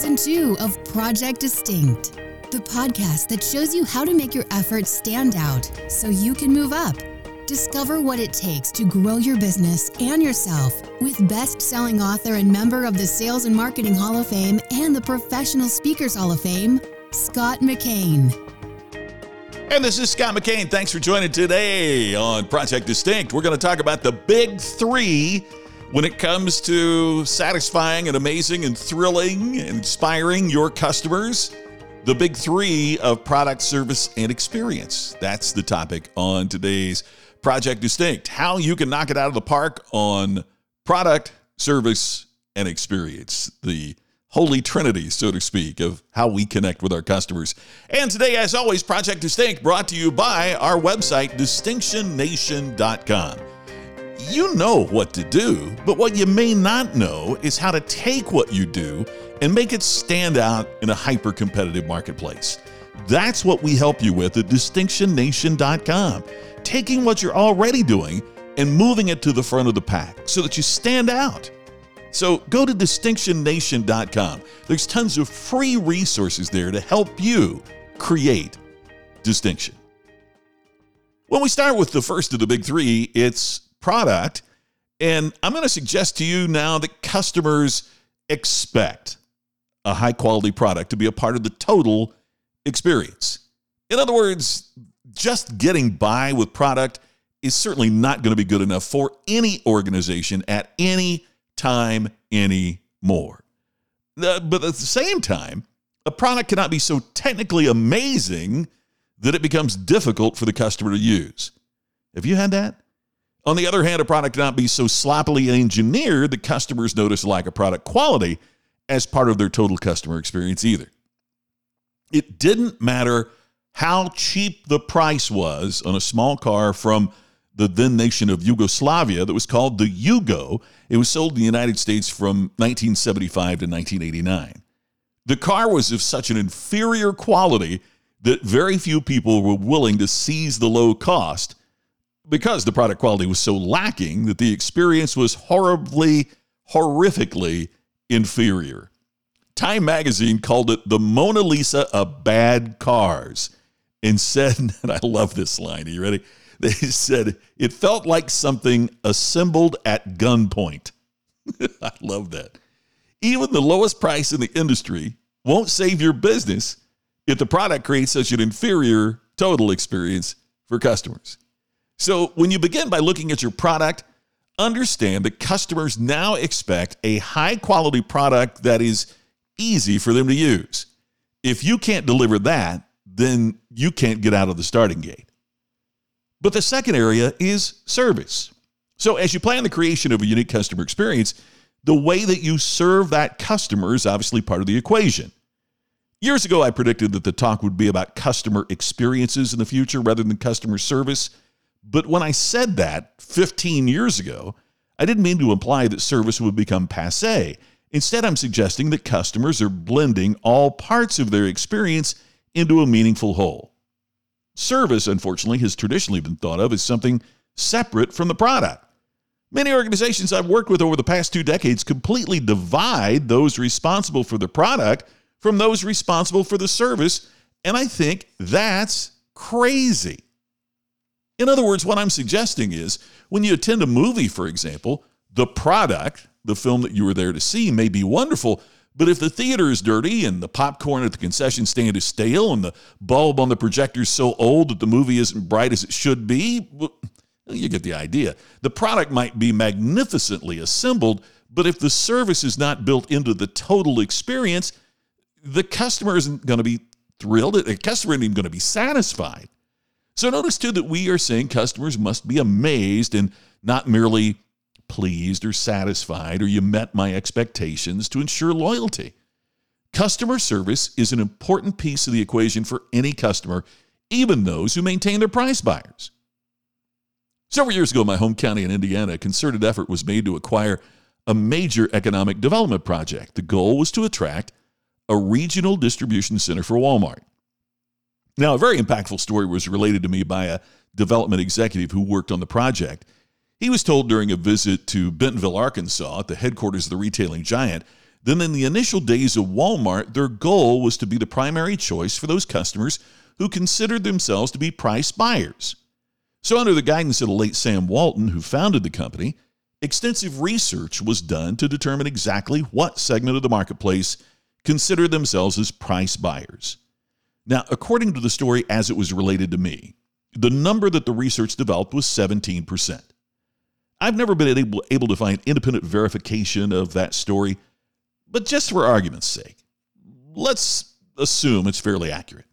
season two of Project Distinct, the podcast that shows you how to make your efforts stand out so you can move up. Discover what it takes to grow your business and yourself with best selling author and member of the Sales and Marketing Hall of Fame and the Professional Speakers Hall of Fame, Scott McKain. And this is Scott McKain. Thanks for joining today on Project Distinct. We're going to talk about the big three when it comes to satisfying and amazing and thrilling and inspiring your customers. The big three of product, service, and experience. That's the topic on today's Project Distinct. How you can knock it out of the park on product, service, and experience. The holy trinity, so to speak, of how we connect with our customers. And today, as always, Project Distinct brought to you by our website, distinctionnation.com you know what to do, but what you may not know is how to take what you do and make it stand out in a hyper competitive marketplace. That's what we help you with at distinctionnation.com. Taking what you're already doing and moving it to the front of the pack so that you stand out. So go to distinctionnation.com. There's tons of free resources there to help you create distinction. When we start with the first of the big three, it's product. And I'm going to suggest to you now that customers expect a high quality product to be a part of the total experience. In other words, just getting by with product is certainly not going to be good enough for any organization at any time anymore. But at the same time, a product cannot be so technically amazing that it becomes difficult for the customer to use. Have you had that? On the other hand, a product cannot be so sloppily engineered that customers notice a lack of product quality as part of their total customer experience either. It didn't matter how cheap the price was on a small car from the then nation of Yugoslavia that was called the Yugo. It was sold in the United States from 1975 to 1989. The car was of such an inferior quality that very few people were willing to seize the low cost because the product quality was so lacking that the experience was horribly, horrifically inferior. Time magazine called it the Mona Lisa of bad cars and said, and I love this line, are you ready? They said, it felt like something assembled at gunpoint. I love that. Even the lowest price in the industry won't save your business if the product creates such an inferior total experience for customers. So when you begin by looking at your product, understand that customers now expect a high quality product that is easy for them to use. If you can't deliver that, then you can't get out of the starting gate. But the second area is service. So as you plan the creation of a unique customer experience, the way that you serve that customer is obviously part of the equation. Years ago, I predicted that the talk would be about customer experiences in the future rather than customer service. But when I said that 15 years ago, I didn't mean to imply that service would become passe. Instead, I'm suggesting that customers are blending all parts of their experience into a meaningful whole. Service, unfortunately, has traditionally been thought of as something separate from the product. Many organizations I've worked with over the past two decades completely divide those responsible for the product from those responsible for the service, and I think that's crazy. In other words, what I'm suggesting is when you attend a movie, for example, the product, the film that you were there to see, may be wonderful. But if the theater is dirty and the popcorn at the concession stand is stale and the bulb on the projector is so old that the movie isn't bright as it should be, well, you get the idea. The product might be magnificently assembled, but if the service is not built into the total experience, the customer isn't going to be thrilled. The customer isn't even going to be satisfied. So notice too that we are saying customers must be amazed and not merely pleased or satisfied or you met my expectations to ensure loyalty. Customer service is an important piece of the equation for any customer, even those who maintain their price buyers. Several years ago, in my home county in Indiana, a concerted effort was made to acquire a major economic development project. The goal was to attract a regional distribution center for Walmart. Now, a very impactful story was related to me by a development executive who worked on the project. He was told during a visit to Bentonville, Arkansas, at the headquarters of the retailing giant, then in the initial days of Walmart, their goal was to be the primary choice for those customers who considered themselves to be price buyers. So, under the guidance of the late Sam Walton, who founded the company, extensive research was done to determine exactly what segment of the marketplace considered themselves as price buyers. Now, according to the story as it was related to me, the number that the research developed was 17%. I've never been able, able to find independent verification of that story, but just for argument's sake, let's assume it's fairly accurate.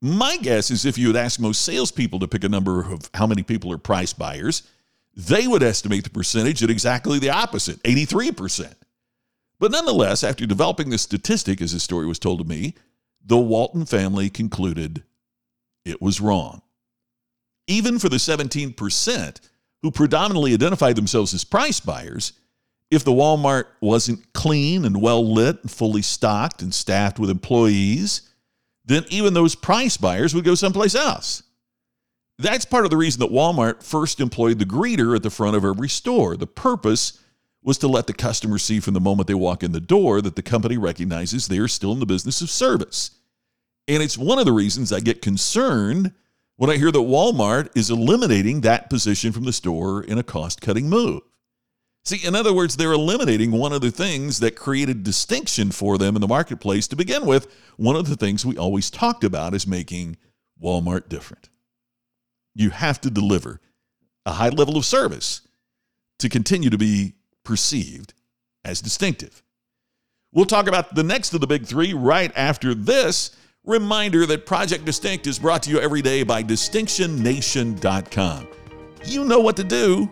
My guess is if you would ask most salespeople to pick a number of how many people are price buyers, they would estimate the percentage at exactly the opposite 83%. But nonetheless, after developing this statistic, as the story was told to me, the Walton family concluded it was wrong. Even for the 17% who predominantly identified themselves as price buyers, if the Walmart wasn't clean and well lit and fully stocked and staffed with employees, then even those price buyers would go someplace else. That's part of the reason that Walmart first employed the greeter at the front of every store. The purpose was to let the customer see from the moment they walk in the door that the company recognizes they are still in the business of service. And it's one of the reasons I get concerned when I hear that Walmart is eliminating that position from the store in a cost cutting move. See, in other words, they're eliminating one of the things that created distinction for them in the marketplace to begin with. One of the things we always talked about is making Walmart different. You have to deliver a high level of service to continue to be perceived as distinctive. We'll talk about the next of the big three right after this. Reminder that Project Distinct is brought to you every day by DistinctionNation.com. You know what to do.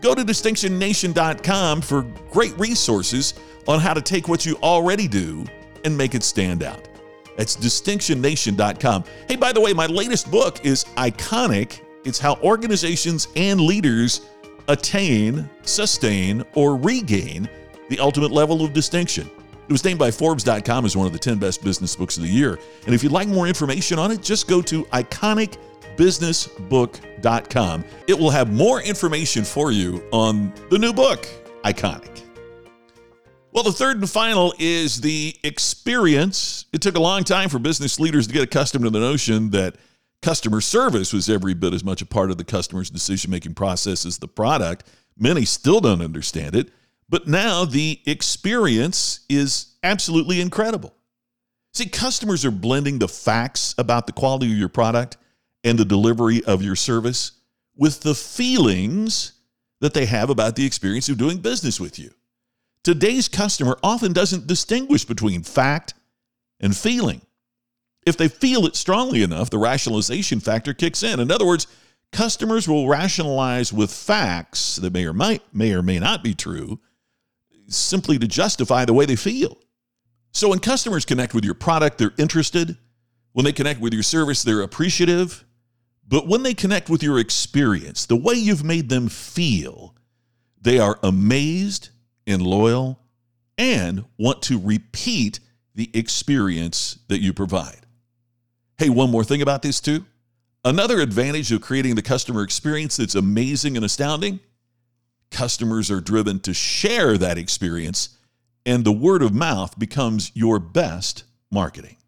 Go to DistinctionNation.com for great resources on how to take what you already do and make it stand out. That's DistinctionNation.com. Hey, by the way, my latest book is Iconic. It's how organizations and leaders attain, sustain, or regain the ultimate level of distinction. It was named by Forbes.com as one of the 10 best business books of the year. And if you'd like more information on it, just go to iconicbusinessbook.com. It will have more information for you on the new book, Iconic. Well, the third and final is the experience. It took a long time for business leaders to get accustomed to the notion that customer service was every bit as much a part of the customer's decision making process as the product. Many still don't understand it. But now the experience is absolutely incredible. See, customers are blending the facts about the quality of your product and the delivery of your service with the feelings that they have about the experience of doing business with you. Today's customer often doesn't distinguish between fact and feeling. If they feel it strongly enough, the rationalization factor kicks in. In other words, customers will rationalize with facts that may or might may or may not be true simply to justify the way they feel. So when customers connect with your product, they're interested. When they connect with your service, they're appreciative. But when they connect with your experience, the way you've made them feel, they are amazed and loyal and want to repeat the experience that you provide. Hey, one more thing about this, too. Another advantage of creating the customer experience that's amazing and astounding customers are driven to share that experience, and the word of mouth becomes your best marketing.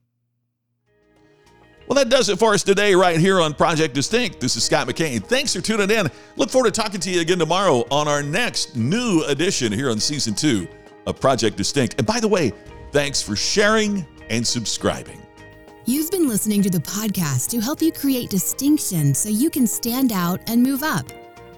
Well, that does it for us today, right here on Project Distinct. This is Scott McKain. Thanks for tuning in. Look forward to talking to you again tomorrow on our next new edition here on season two of Project Distinct. And by the way, thanks for sharing and subscribing. You've been listening to the podcast to help you create distinction so you can stand out and move up.